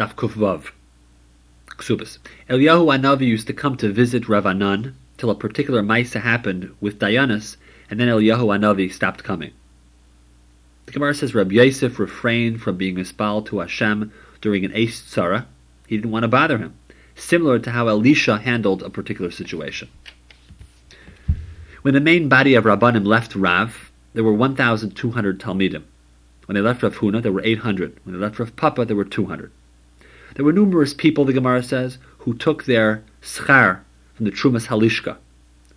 Daf Kufvav. Ksubas. Eliyahu Anavi used to come to visit Rav Anan till a particular Maisa happened with Dianus, and then Eliyahu Anavi stopped coming. The Gemara says Rabbi Yosef refrained from being mispal to Hashem during an Eis Tzara. He didn't want to bother him, similar to how Elisha handled a particular situation. When the main body of Rabbanim left Rav, there were 1,200 Talmidim. When they left Rav Huna, there were 800. When they left Rav Papa, there were 200. There were numerous people, the Gemara says, who took their schar from the Trumas Halishka.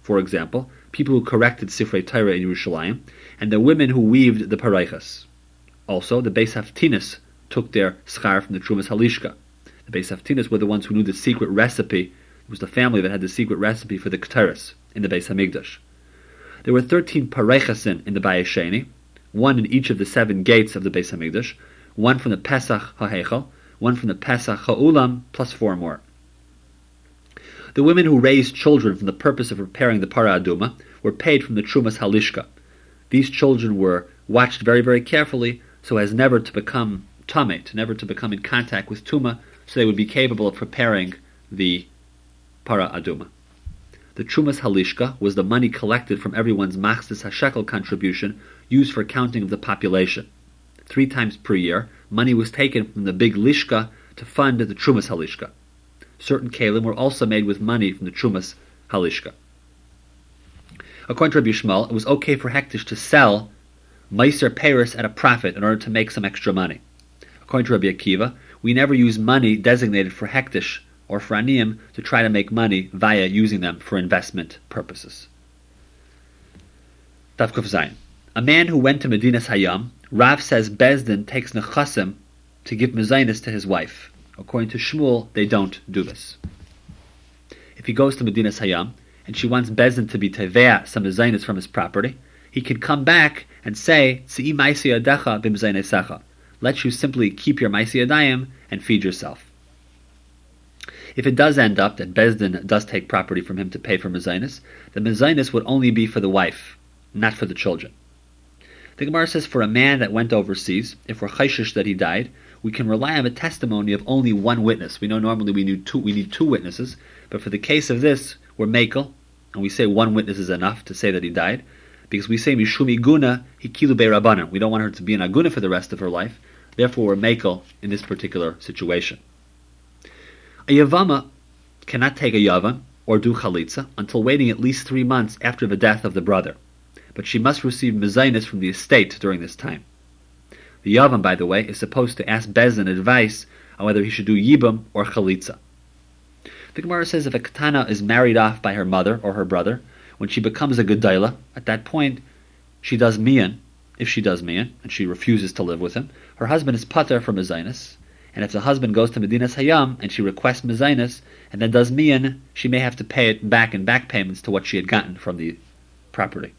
For example, people who corrected Sifrei Torah in Yerushalayim, and the women who weaved the Paraichas. Also, the Beis Avtinas took their schar from the Trumas Halishka. The Beis Avtinas were the ones who knew the secret recipe. It was the family that had the secret recipe for the Keteris in the Beis Hamikdash. There were 13 Pareichasin in the Bayesheni, one in each of the seven gates of the Beis Hamikdash, one from the Pesach HaHechel, one from the Pesach Ha'ulam, plus four more. The women who raised children for the purpose of preparing the Para Aduma were paid from the Trumas Halishka. These children were watched very, very carefully so as never to become tamet, never to become in contact with tuma, so they would be capable of preparing the Para Aduma. The Trumas Halishka was the money collected from everyone's Machzis HaShekel contribution used for counting of the population. Three times per year, money was taken from the big lishka to fund the Trumas Halishka. Certain kalim were also made with money from the Trumas Halishka. According to Rabbi Yishmael, it was okay for Hekdesh to sell Meiser Paris at a profit in order to make some extra money. According to Rabbi Akiva, we never use money designated for Hekdesh or for Aniyim to try to make money via using them for investment purposes. Tavkuf Zayin. A man who went to Medinas Hayam, Rav says Bezdin takes nechasim to give mezainis to his wife. According to Shmuel, they don't do this. If he goes to Medina Hayam and she wants Bezdin to be tevea some mezainis from his property, he can come back and say, Let you simply keep your maisi adayim and feed yourself. If it does end up that Bezdin does take property from him to pay for mezainis, the mezainis would only be for the wife, not for the children. The Gemara says for a man that went overseas, if we're chayshish that he died, we can rely on the testimony of only one witness. We know normally we need two, we need two witnesses, but for the case of this, we're makel, and we say one witness is enough to say that he died, because we say mishumi guna hikilu rabbanan. We don't want her to be an aguna for the rest of her life. Therefore, we're makel in this particular situation. A yavama cannot take a yavan or do chalitza until waiting at least three months after the death of the brother but she must receive mezainis from the estate during this time. The Yavam, by the way, is supposed to ask Bezin advice on whether he should do Yibam or Chalitza. The Gemara says if a katana is married off by her mother or her brother, when she becomes a Gedaila, at that point she does Mian, if she does Mian, and she refuses to live with him, her husband is Pater for Mezainis, and if the husband goes to Medinas Hayam and she requests Mezainis and then does Mian, she may have to pay it back in back payments to what she had gotten from the property.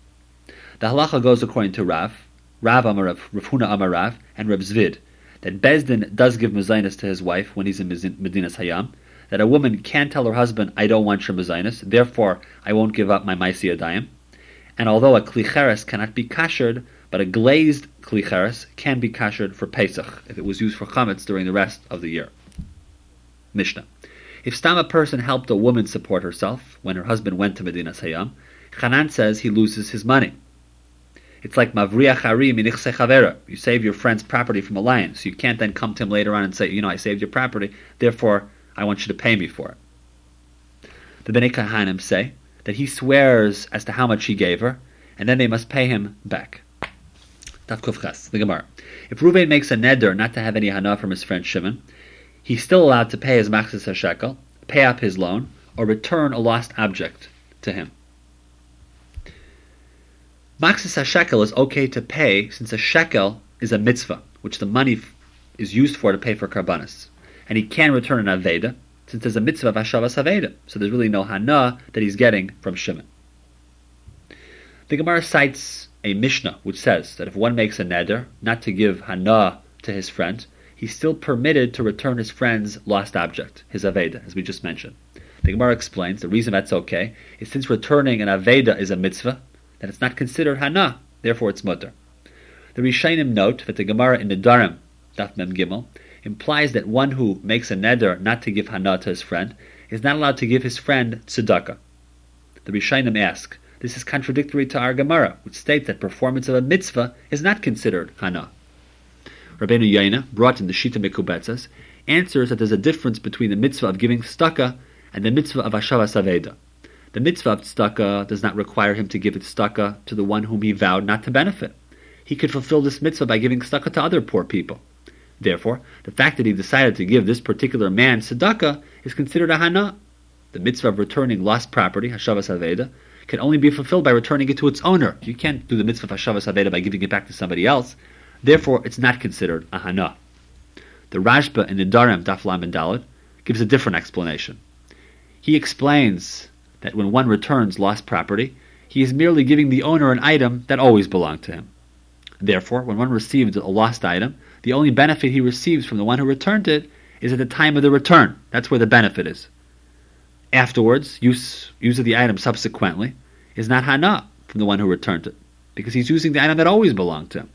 The halacha goes according to Rav, Rav Amarav, Rav Huna Amarav, and Rav Zvid, that Bezdin does give mezainis to his wife when he's in Medinas Hayam, that a woman can tell her husband, I don't want your mezainis, therefore I won't give up my maisi adayim. And although a klicheres cannot be kashered, but a glazed klicheres can be kashered for Pesach, if it was used for chametz during the rest of the year. Mishnah. If stam a person helped a woman support herself when her husband went to Medina Hayam, Hanan says he loses his money. It's like mavriach harim chavera. You save your friend's property from a lion, so you can't then come to him later on and say, you know, I saved your property, therefore I want you to pay me for it. The Bnei Kahanim say that he swears as to how much he gave her, and then they must pay him back. Tavkufchas, the Gemara. If Ruvain makes a neder not to have any hana from his friend Shimon, he's still allowed to pay his machzis hashekel, pay up his loan, or return a lost object to him. Machzis hashekel is okay to pay since a shekel is a mitzvah, which the money is used for to pay for karbanis. And he can return an Aveda, since there's a mitzvah of Hashavas Aveda. So there's really no Hana that he's getting from Shimon. The Gemara cites a Mishnah which says that if one makes a neder not to give Hana to his friend, he's still permitted to return his friend's lost object, his Aveda, as we just mentioned. The Gemara explains the reason that's okay is since returning an Aveda is a mitzvah, that it's not considered hana, therefore it's mutter. The Rishainim note that the Gemara in Nedarim, Daf Mem Gimel, implies that one who makes a neder not to give hana to his friend is not allowed to give his friend tzedakah. The Rishonim ask, this is contradictory to our Gemara, which states that performance of a mitzvah is not considered hana. Rabbeinu Yaina, brought in the Shita Mikubetzas, answers that there's a difference between the mitzvah of giving tzedakah and the mitzvah of Hashavas Aveda. The mitzvah of tzedakah does not require him to give tzedakah to the one whom he vowed not to benefit. He could fulfill this mitzvah by giving tzedakah to other poor people. Therefore, the fact that he decided to give this particular man tzedakah is considered a hana. The mitzvah of returning lost property, Hashavas Aveda, can only be fulfilled by returning it to its owner. You can't do the mitzvah of Hashavas Aveda by giving it back to somebody else. Therefore, it's not considered a hana. The Rashba in Nedarim Daflam and Dalit gives a different explanation. He explains that when one returns lost property, he is merely giving the owner an item that always belonged to him. Therefore, when one receives a lost item, the only benefit he receives from the one who returned it is at the time of the return. That's where the benefit is. Afterwards, use, use of the item subsequently is not hana from the one who returned it, because he's using the item that always belonged to him.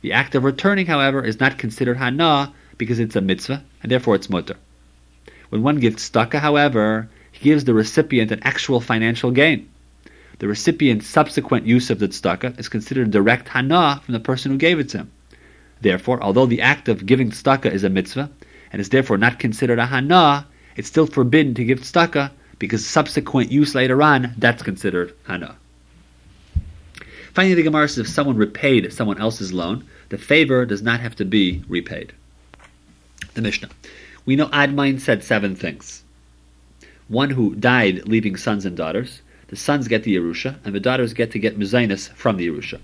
The act of returning, however, is not considered hana because it's a mitzvah, and therefore it's mutter. When one gives tzedakah, however, he gives the recipient an actual financial gain. The recipient's subsequent use of the tzedakah is considered direct hana from the person who gave it to him. Therefore, although the act of giving tzedakah is a mitzvah, and is therefore not considered a hana, it's still forbidden to give tzedakah because subsequent use later on, that's considered hana. Finally, the Gemara says if someone repaid someone else's loan, the favor does not have to be repaid. The Mishnah. We know Admain said seven things. One who died leaving sons and daughters, the sons get the Yerusha, and the daughters get to get Mezainis from the Yerusha.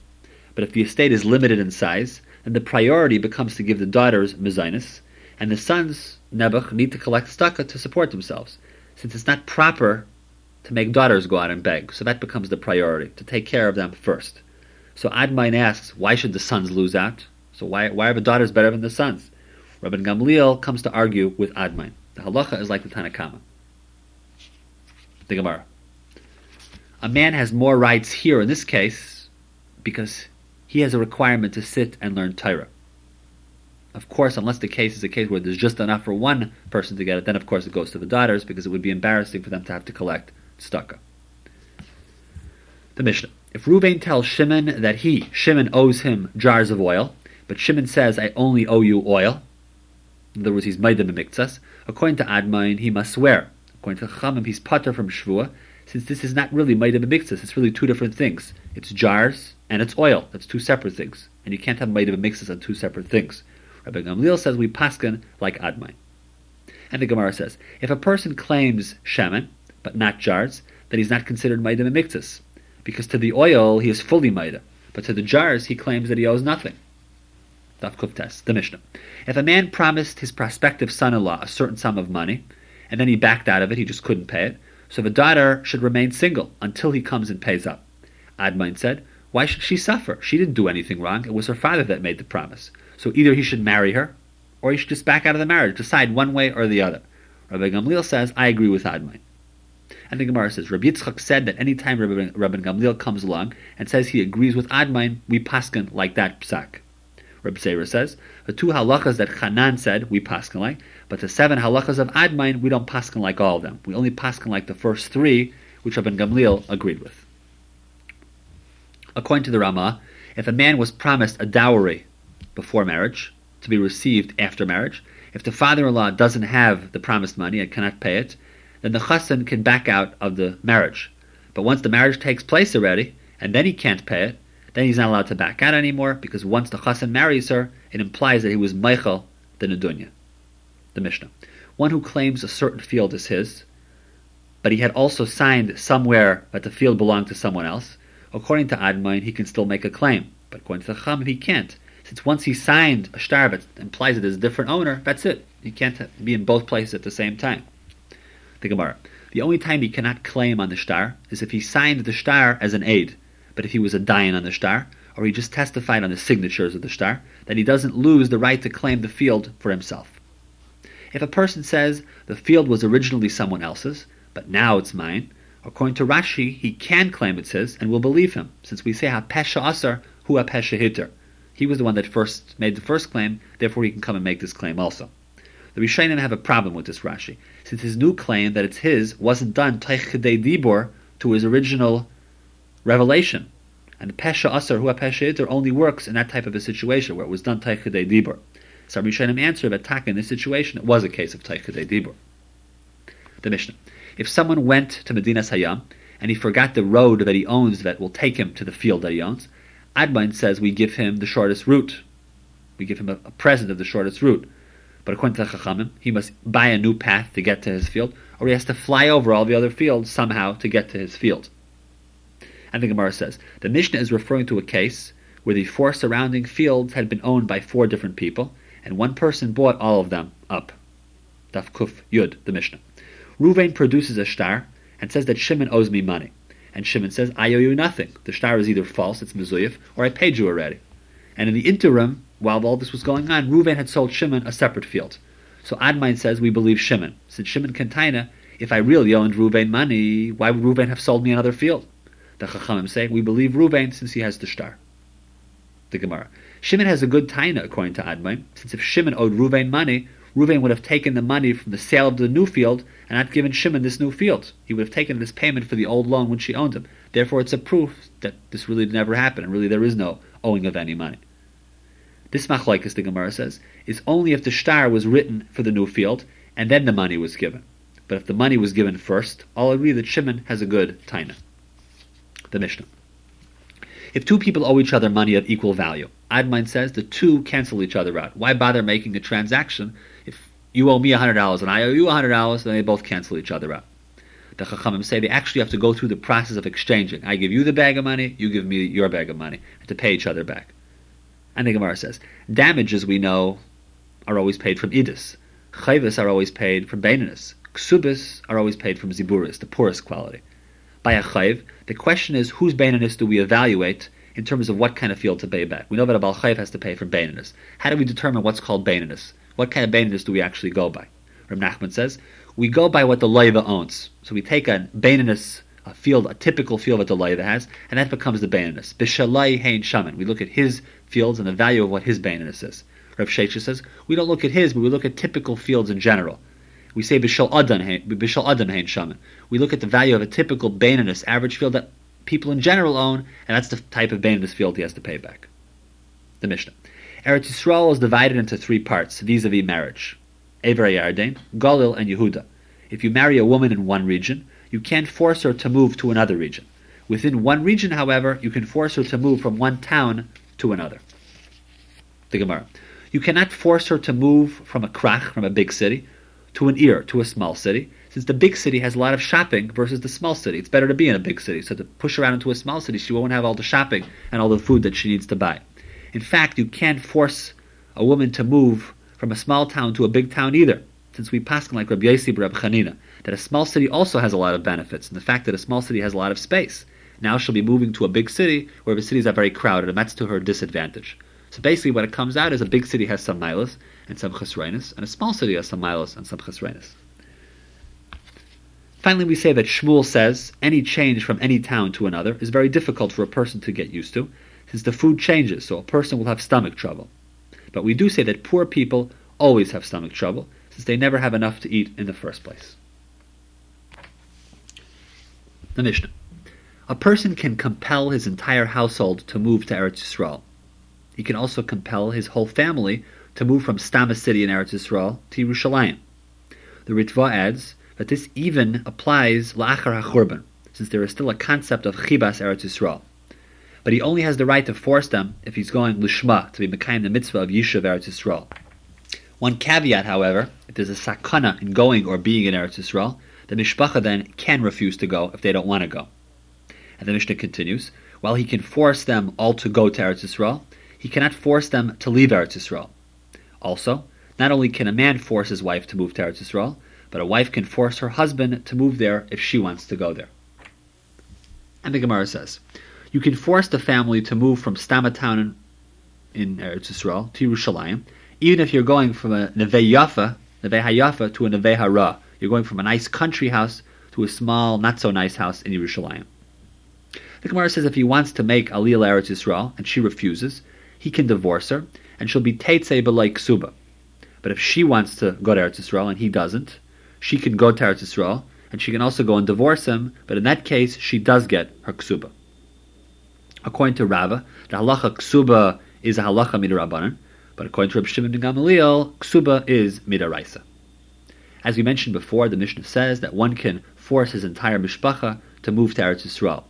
But if the estate is limited in size, then the priority becomes to give the daughters Mezainis, and the sons, Nebuch, need to collect tzedakah to support themselves, since it's not proper to make daughters go out and beg. So that becomes the priority, to take care of them first. So Admain asks, why should the sons lose out? So why, why are the daughters better than the sons? Rabbi Gamliel comes to argue with Admain. The halacha is like the Tanakama. The Gemara. A man has more rights here in this case because he has a requirement to sit and learn Torah. Of course, unless the case is a case where there's just enough for one person to get it, then of course it goes to the daughters because it would be embarrassing for them to have to collect tzedakah. The Mishnah. If Ruvain tells Shimon that he, Shimon, owes him jars of oil, but Shimon says, I only owe you oil, in other words, he's made Maidim Miktsas, according to Admain, he must swear. According to Chamim, he's Pater from Shvua, since this is not really Maidim Miktsas, it's really two different things. It's jars and it's oil. That's two separate things. And you can't have Maidim Miktsas on two separate things. Rabbi Gamliel says we paskin like Admain. And the Gemara says, if a person claims shemen, but not jars, then he's not considered Maidim Miktsas because to the oil he is fully Maida, but to the jars he claims that he owes nothing. Daf Kuftes, the Mishnah. If a man promised his prospective son-in-law a certain sum of money, and then he backed out of it, he just couldn't pay it, so the daughter should remain single until he comes and pays up. Admain said, why should she suffer? She didn't do anything wrong. It was her father that made the promise. So either he should marry her, or he should just back out of the marriage, decide one way or the other. Rabbi Gamliel says, I agree with Admain. And the Gemara says, Rabbi Yitzchak said that any time Rabbi, Rabbi Gamliel comes along and says he agrees with Admain, we paskin like that psak. Rabbi Zeira says, the two halachas that Hanan said, we paskin like, but the seven halachas of Admain, we don't paskin like all of them. We only paskin like the first three, which Rabbi Gamliel agreed with. According to the Rama, if a man was promised a dowry before marriage, to be received after marriage, if the father-in-law doesn't have the promised money and cannot pay it, then the chassan can back out of the marriage. But once the marriage takes place already, and then he can't pay it, then he's not allowed to back out anymore, because once the chassan marries her, it implies that he was mochel the Nedunya. The Mishnah. One who claims a certain field is his, but he had also signed somewhere that the field belonged to someone else, according to Admain, he can still make a claim. But according to the Cham, he can't. Since once he signed a shtar that implies it is a different owner, that's it. He can't be in both places at the same time the Gemara. The only time he cannot claim on the shtar is if he signed the shtar as an eid. But if he was a dayan on the shtar, or he just testified on the signatures of the shtar, then he doesn't lose the right to claim the field for himself. If a person says the field was originally someone else's, but now it's mine, according to Rashi, he can claim it's his, and we'll believe him, since we say ha-pesha asar hu ha-pesha hitter. He was the one that first made the first claim, therefore he can come and make this claim also. The Rishonim have a problem with this Rashi, since his new claim that it's his wasn't done dibor to his original revelation. And Pesha Asar Hua Pesha Yitter only works in that type of a situation where it was done teichidei dibor. So Rishonim answer that taka in this situation it was a case of teichidei dibor. The Mishnah. If someone went to Medina Hayam and he forgot the road that he owns that will take him to the field that he owns, Admain says we give him the shortest route. We give him a, a present of the shortest route. But according to the Chachamim, he must buy a new path to get to his field, or he has to fly over all the other fields somehow to get to his field. And the Gemara says the Mishnah is referring to a case where the four surrounding fields had been owned by four different people, and one person bought all of them up. Daf Kuf Yud, the Mishnah. Ruvain produces a shtar and says that Shimon owes me money. And Shimon says, I owe you nothing. The shtar is either false, it's Mizuyif, or I paid you already. And in the interim, while all this was going on, Ruvain had sold Shimon a separate field. So Admain says we believe Shimon. Since Shimon Kantaina, if I really owned Ruvain money, why would Ruvain have sold me another field? The Chachamim say we believe Ruvain since he has the shtar. The Gemara. Shimon has a good taina according to Admain, since if Shimon owed Ruvain money, Ruvain would have taken the money from the sale of the new field and not given Shimon this new field. He would have taken this payment for the old loan when she owned him. Therefore, it's a proof that this really never happened, and really there is no owing of any money. This machlokes, the Gemara says, is only if the shtar was written for the new field and then the money was given. But if the money was given first, I'll agree that Shimon has a good taina. The Mishnah. If two people owe each other money of equal value, Admain says the two cancel each other out. Why bother making a transaction if you owe me $100 and I owe you $100, then they both cancel each other out? The Chachamim say they actually have to go through the process of exchanging. I give you the bag of money, you give me your bag of money, to pay each other back. And the Gemara says, damages we know are always paid from idus. Chayvus are always paid from baininus. Ksubis are always paid from ziburis, the poorest quality. By a chayv, the question is whose baininus do we evaluate in terms of what kind of field to pay back? We know that a bal chayv has to pay for baininus. How do we determine what's called baininus? What kind of baininus do we actually go by? Reb Nachman says, we go by what the loiva owns. So we take a baininus a field, a typical field that the loiva has, and that becomes the baininus. Bishalai hein shaman. We look at his fields and the value of what his baininus is. Rav Sheisha says we don't look at his, but we look at typical fields in general. We say bishal adam bishal adam shaman. We look at the value of a typical baininus average field that people in general own, and that's the type of baininus field he has to pay back. The Mishnah. Eretz Yisrael is divided into three parts vis-a-vis marriage: Ever Yarden, Galil, and Yehuda. If you marry a woman in one region, you can't force her to move to another region. Within one region, however, you can force her to move from one town to another. The Gemara. You cannot force her to move from a krach, from a big city, to an ir, to a small city, since the big city has a lot of shopping versus the small city. It's better to be in a big city. So to push out into a small city, she won't have all the shopping and all the food that she needs to buy. In fact, you can't force a woman to move from a small town to a big town either, since we pass like Rabbi Yossi Rabbi Chanina, that a small city also has a lot of benefits, and the fact that a small city has a lot of space. Now she'll be moving to a big city where the cities are very crowded, and that's to her disadvantage. So basically, what it comes out is a big city has some milas and some chesroinus, and a small city has some milas and some chesroinus. Finally, we say that Shmuel says any change from any town to another is very difficult for a person to get used to, since the food changes, so a person will have stomach trouble. But we do say that poor people always have stomach trouble, since they never have enough to eat in the first place. The Mishnah. A person can compel his entire household to move to Eretz Yisrael. He can also compel his whole family to move from Stama city in Eretz Yisrael to Yerushalayim. The Ritva adds that this even applies la'achar ha'churban, since there is still a concept of chibas Eretz Yisrael. But he only has the right to force them if he's going lishma, to be mekayim the mitzvah of Yishuv Eretz Yisrael. One caveat, however, if there's a sakana in going or being in Eretz Yisrael, the mishpacha then can refuse to go if they don't want to go. And the Mishnah continues, while he can force them all to go to Eretz Yisrael, he cannot force them to leave Eretz Yisrael. Also, not only can a man force his wife to move to Eretz Yisrael, but a wife can force her husband to move there if she wants to go there. And the Gemara says, you can force the family to move from Stama town in, in Eretz Yisrael to Yerushalayim, even if you're going from a Neve Yafa, Neve Hayafa to a Neve Hara. You're going from a nice country house to a small, not so nice house in Yerushalayim. The Gemara says if he wants to make Aliyah Eretz Yisrael and she refuses, he can divorce her and she'll be Teitzei B'lai Ksuba. But if she wants to go to Eretz Yisrael and he doesn't, she can go to Eretz Yisrael and she can also go and divorce him. But in that case, she does get her ksuba. According to Rava, the halacha ksuba is a halacha midarabanan, but according to Reb Shimon ben Gamaliel, ksuba is midaraisa. As we mentioned before, the Mishnah says that one can force his entire mishpacha to move to Eretz Yisrael.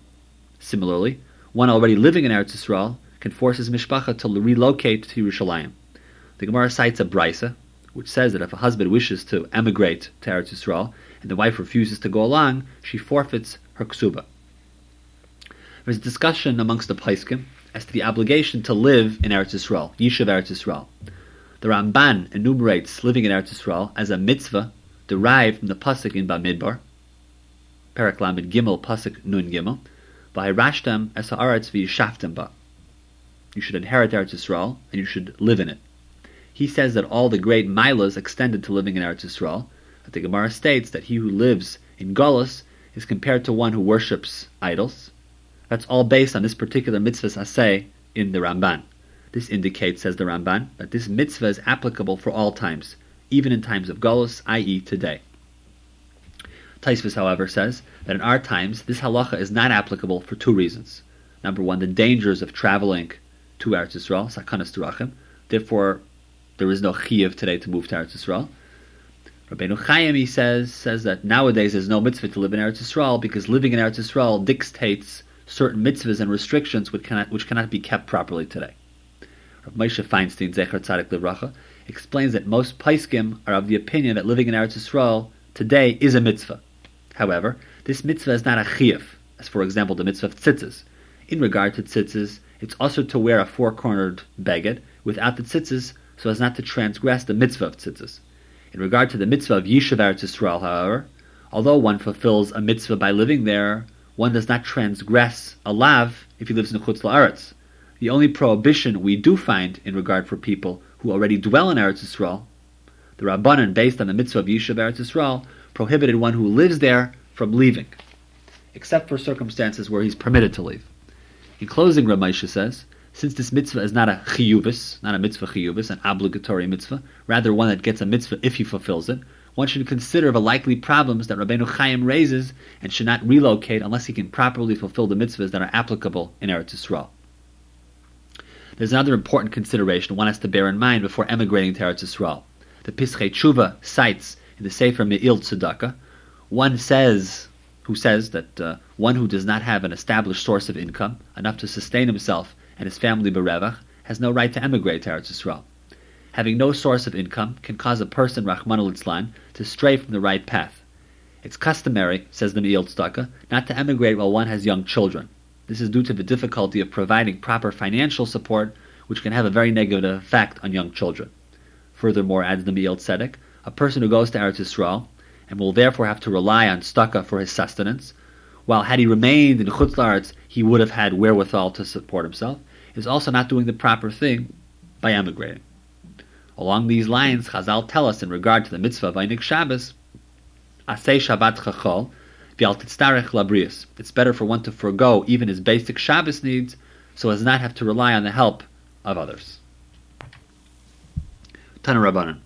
Similarly, one already living in Eretz Yisrael can force his mishpacha to relocate to Yerushalayim. The Gemara cites a brisa, which says that if a husband wishes to emigrate to Eretz Yisrael and the wife refuses to go along, she forfeits her ksuba. There's a discussion amongst the Paiskim as to the obligation to live in Eretz Yisrael, Yishuv Eretz Yisrael. The Ramban enumerates living in Eretz Yisrael as a mitzvah derived from the pasuk in Bamidbar, Lamed Gimel pasuk Nun Gimel, V'hirashtem es haaretz v'yishaftem ba. You should inherit Eretz Yisrael and you should live in it. He says that all the great milas extended to living in Eretz Yisrael. That the Gemara states that he who lives in Golis is compared to one who worships idols. That's all based on this particular mitzvah asay in the Ramban. This indicates, says the Ramban, that this mitzvah is applicable for all times, even in times of Golos, i.e. today. Tosfos, however, says that in our times, this halacha is not applicable for two reasons. Number one, the dangers of traveling to Eretz Yisrael, sakanas durachim. Therefore, there is no chiyuv today to move to Eretz Yisrael. Rabbeinu Chaim, he says, says that nowadays there's no mitzvah to live in Eretz Yisrael because living in Eretz Yisrael dictates certain mitzvahs and restrictions which cannot, which cannot be kept properly today. Rav Moshe Feinstein, Zecher Tzadik Livracha, explains that most Paiskim are of the opinion that living in Eretz Yisrael today is a mitzvah. However, this mitzvah is not a chiyuv, as for example the mitzvah of tzitzis. In regard to tzitzis, it's also to wear a four-cornered beged without the tzitzis so as not to transgress the mitzvah of tzitzis. In regard to the mitzvah of Yishuv Eretz Yisrael, however, although one fulfills a mitzvah by living there, one does not transgress a lav if he lives in Chutz La'aretz. The only prohibition we do find in regard for people who already dwell in Eretz Yisrael, the Rabbanan, based on the mitzvah of Yishuv Eretz Yisrael, prohibited one who lives there from leaving, except for circumstances where he's permitted to leave. In closing, Rav Moshe says, since this mitzvah is not a chiyuvis, not a mitzvah chiyuvis, an obligatory mitzvah, rather one that gets a mitzvah if he fulfills it, one should consider the likely problems that Rabbeinu Chaim raises and should not relocate unless he can properly fulfill the mitzvahs that are applicable in Eretz Yisrael. There's another important consideration one has to bear in mind before emigrating to Eretz Yisrael. The Pischei Tshuva cites in the Sefer Me'il Tzedakah, one says, who says that uh, one who does not have an established source of income, enough to sustain himself and his family berevach, has no right to emigrate to Eretz Yisrael having no source of income can cause a person, Rahman al to stray from the right path. It's customary, says the Me'il Tzedakah, not to emigrate while one has young children. This is due to the difficulty of providing proper financial support, which can have a very negative effect on young children. Furthermore, adds the Me'il Tzedek, a person who goes to Eretz Yisrael and will therefore have to rely on tzedakah for his sustenance, while had he remained in Chutz La'aretz, he would have had wherewithal to support himself, is also not doing the proper thing by emigrating. Along these lines, Chazal tell us in regard to the mitzvah of Einik Shabbos, Asay Shabbat Chachol, Labrius. It's better for one to forego even his basic Shabbos needs so as not have to rely on the help of others. Tana Rabbanan.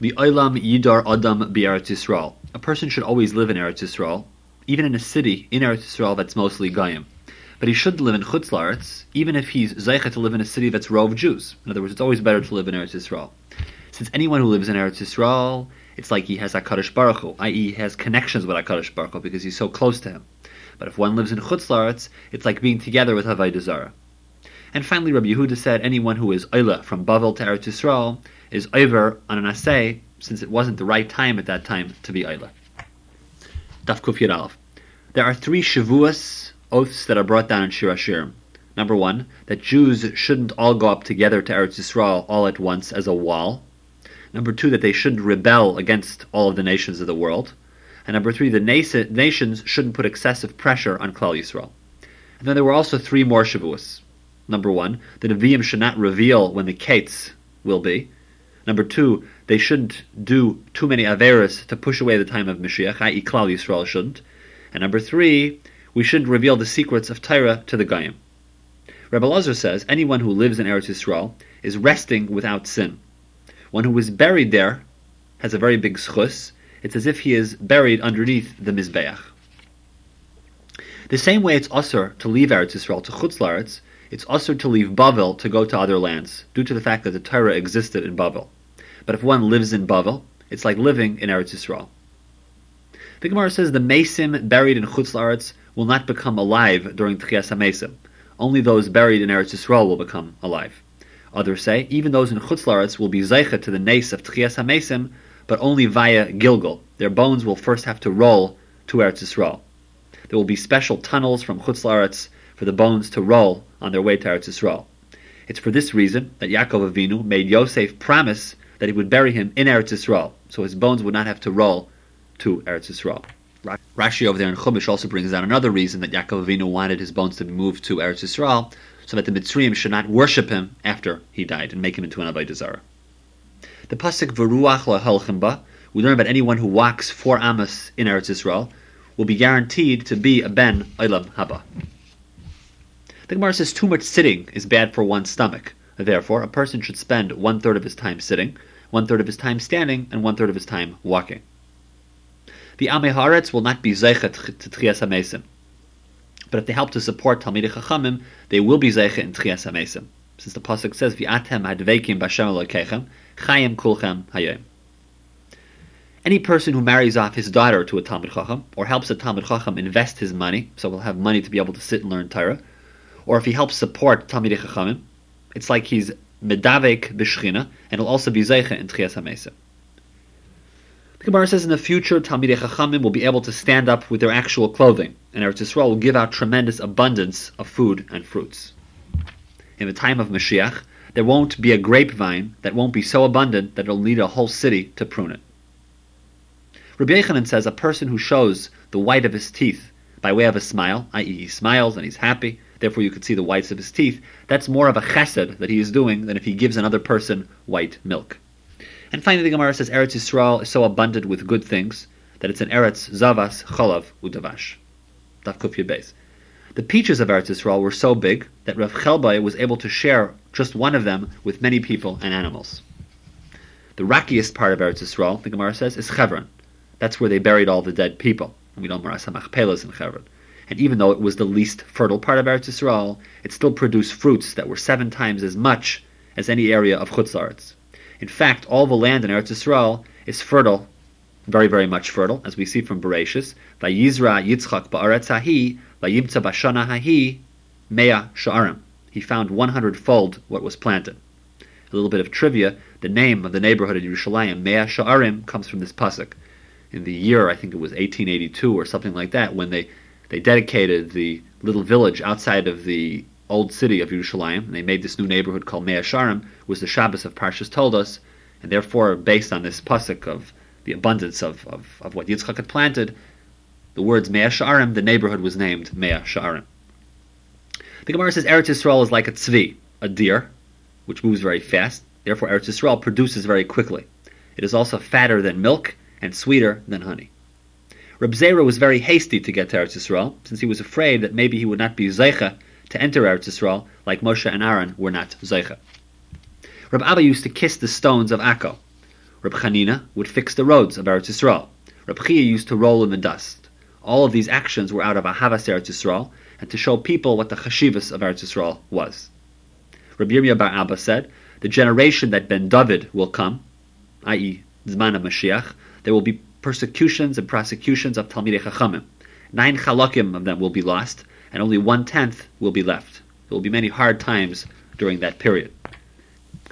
Li'olam Yidar Adam Eretz Yisrael. A person should always live in Eretz Yisrael, even in a city in Eretz Yisrael that's mostly Goyim. But he shouldn't live in Chutz La'aretz, even if he's Zeicha to live in a city that's rove Jews. In other words, it's always better to live in Eretz Yisrael. Since anyone who lives in Eretz Yisrael, it's like he has HaKadosh Baruch Hu, i.e. he has connections with HaKadosh Baruch Hu because he's so close to him. But if one lives in Chutz La'aretz, it's like being together with Havai Zarah. And finally, Rabbi Yehuda said anyone who is Oila from Bavel to Eretz Yisrael is over on an assay, since it wasn't the right time at that time to be Oila. Daf Kuf There are three Shavuos oaths that are brought down in Shir Hashirim. Number one, that Jews shouldn't all go up together to Eretz Yisrael all at once as a wall. Number two, that they shouldn't rebel against all of the nations of the world. And number three, the nations shouldn't put excessive pressure on Klal Yisrael. And then there were also three more Shavuos. Number one, the Nevi'im should not reveal when the Kates will be. Number two, they shouldn't do too many Averis to push away the time of Mashiach, i.e. Klal Yisrael shouldn't. And number three, we shouldn't reveal the secrets of Torah to the Goyim. Rebbe Lazar says anyone who lives in Eretz Yisrael is resting without sin. One who is buried there has a very big schus. It's as if he is buried underneath the Mizbeach. The same way it's usher to leave Eretz Yisrael to Chutz Laretz, it's usher to leave Bavel to go to other lands, due to the fact that the Torah existed in Bavel. But if one lives in Bavel, it's like living in Eretz Yisrael. The Gemara says the Mesim buried in Chutz Laretz will not become alive during Tchias HaMesim. Only those buried in Eretz Yisrael will become alive. Others say even those in Chutz Laretz will be zeicha to the nace of Tchias HaMesim, but only via Gilgal. Their bones will first have to roll to Eretz Yisrael. There will be special tunnels from Chutz Laretz for the bones to roll on their way to Eretz Yisrael. It's for this reason that Yaakov Avinu made Yosef promise that he would bury him in Eretz Yisrael, so his bones would not have to roll to Eretz Yisrael. Rashi over there in Chumash also brings down another reason that Yaakov Avinu wanted his bones to be moved to Eretz Yisrael, so that the Mitzrayim should not worship him after he died and make him into an Avodah Zarah. The pasuk V'ruach laholchimba, we learn about anyone who walks four amos in Eretz Yisrael, will be guaranteed to be a ben Olam Haba. The Gemara says too much sitting is bad for one's stomach. Therefore, a person should spend one third of his time sitting, one third of his time standing, and one third of his time walking. The Amei Haaretz will not be zeichet to Tchias HaMesim. But if they help to support Talmidei Chachamim, they will be zeichet in Tchias HaMesim. Since the Pasuk says, V'atem hadveikim b'Hashem Elokechem, chayim kulchem hayom. Any person who marries off his daughter to a Talmud Chacham, or helps a Talmud Chacham invest his money, so he'll have money to be able to sit and learn Torah, or if he helps support Talmidei Chachamim, it's like he's medavek b'shchina, and he'll also be zeicha in Tchias HaMesim. The Gemara says in the future, Talmidei Chachamim will be able to stand up with their actual clothing, and Eretz Yisrael will give out tremendous abundance of food and fruits. In the time of Mashiach, there won't be a grapevine that won't be so abundant that it'll need a whole city to prune it. Rabbi Yechanan says a person who shows the white of his teeth by way of a smile, i.e., he smiles and he's happy, therefore you could see the whites of his teeth, that's more of a chesed that he is doing than if he gives another person white milk. And finally, the Gemara says Eretz Yisrael is so abundant with good things that it's an Eretz Zavas Cholav Udavash. The peaches of Eretz Yisrael were so big that Rav Chelbai was able to share just one of them with many people and animals. The rockiest part of Eretz Yisrael, the Gemara says, is Chevron. That's where they buried all the dead people. And we know Me'aras HaMachpelas in Chevron. And even though it was the least fertile part of Eretz Yisrael, it still produced fruits that were seven times as much as any area of Chutz. In fact, all the land in Eretz Yisrael is fertile, very, very much fertile, as we see from Bereshis. Vayizra Yitzchak ba'aretz hahi, vayimtza bashana hahi, mea sha'arim. He found 100 fold what was planted. A little bit of trivia, the name of the neighborhood of Yerushalayim, Mea Sha'arim, comes from this pasuk. In the year, I think it was 1882 or something like that, when they, they dedicated the little village outside of the old city of Yerushalayim, and they made this new neighborhood called Mea Sharim, was the Shabbos of Parshas Toldos, and therefore, based on this pasuk of the abundance of, of, of what Yitzchak had planted, the words Mea Sharim, the neighborhood was named Mea Sharim. The Gemara says Eretz Yisrael is like a tzvi, a deer, which moves very fast. Therefore, Eretz Yisrael produces very quickly. It is also fatter than milk and sweeter than honey. Reb Zera was very hasty to get to Eretz Yisrael, since he was afraid that maybe he would not be zeicha to enter Eretz Yisrael, like Moshe and Aaron were not Zeicha. Reb Abba used to kiss the stones of Akko. Reb Chanina would fix the roads of Eretz Yisrael. Reb Chia used to roll in the dust. All of these actions were out of Ahavas Eretz Yisrael, and to show people what the chashivas of Eretz Yisrael was. Reb Yirmiyah Bar Abba said, the generation that Ben David will come, i.e., Zman of Mashiach, there will be persecutions and prosecutions of Talmidei Chachamim. Nine chalakim of them will be lost, and only one tenth will be left. There will be many hard times during that period.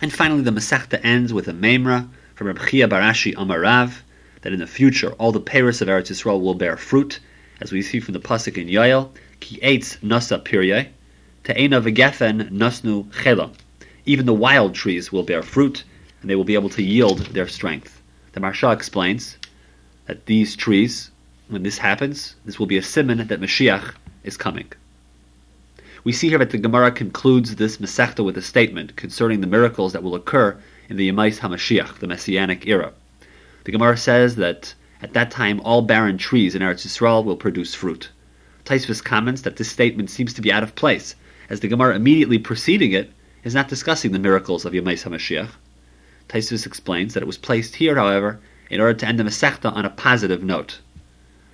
And finally, the Masechta ends with a Memra from Reb Chia Barashi Amarav that in the future all the Paris of Eretz Yisrael will bear fruit, as we see from the pasuk in Yoel, Ki eitz nasa pirye, te'ena v'gefen nasnu chela. Even the wild trees will bear fruit, and they will be able to yield their strength. The Maharsha explains that these trees, when this happens, this will be a simon that Mashiach is coming. We see here that the Gemara concludes this Masechta with a statement concerning the miracles that will occur in the Yemais HaMashiach, the Messianic era. The Gemara says that at that time all barren trees in Eretz Yisrael will produce fruit. Tosfos comments that this statement seems to be out of place, as the Gemara immediately preceding it is not discussing the miracles of Yemais HaMashiach. Tosfos explains that it was placed here, however, in order to end the Masechta on a positive note.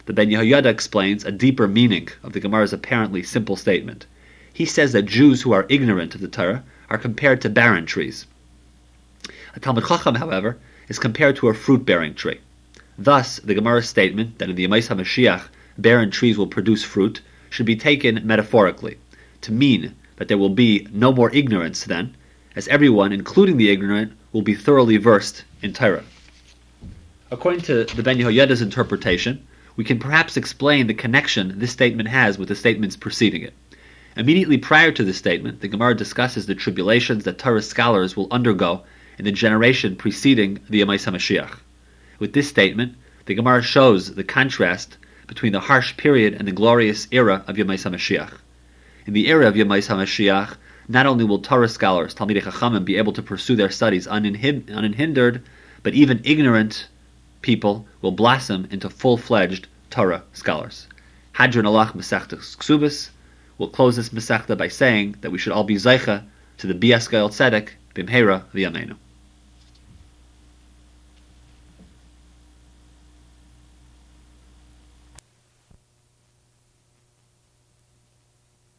The Ben Yehoyada explains a deeper meaning of the Gemara's apparently simple statement. He says that Jews who are ignorant of the Torah are compared to barren trees. A Talmud Chacham, however, is compared to a fruit-bearing tree. Thus, the Gemara's statement that in the Yemais HaMashiach barren trees will produce fruit should be taken metaphorically, to mean that there will be no more ignorance then, as everyone, including the ignorant, will be thoroughly versed in Torah. According to the Ben Yehoyada's interpretation, we can perhaps explain the connection this statement has with the statements preceding it. Immediately prior to this statement, the Gemara discusses the tribulations that Torah scholars will undergo in the generation preceding the Yemais HaMashiach. With this statement, the Gemara shows the contrast between the harsh period and the glorious era of Yemais HaMashiach. In the era of Yemais HaMashiach, not only will Torah scholars, Talmidei Chachamim, be able to pursue their studies unhindered, but even ignorant people will blossom into full-fledged Torah scholars. Hadron Alach Masechta Ksubis will close this Masechta by saying that we should all be Zeicha to the Bias Gael Tzedek Bimhera V'Yameinu.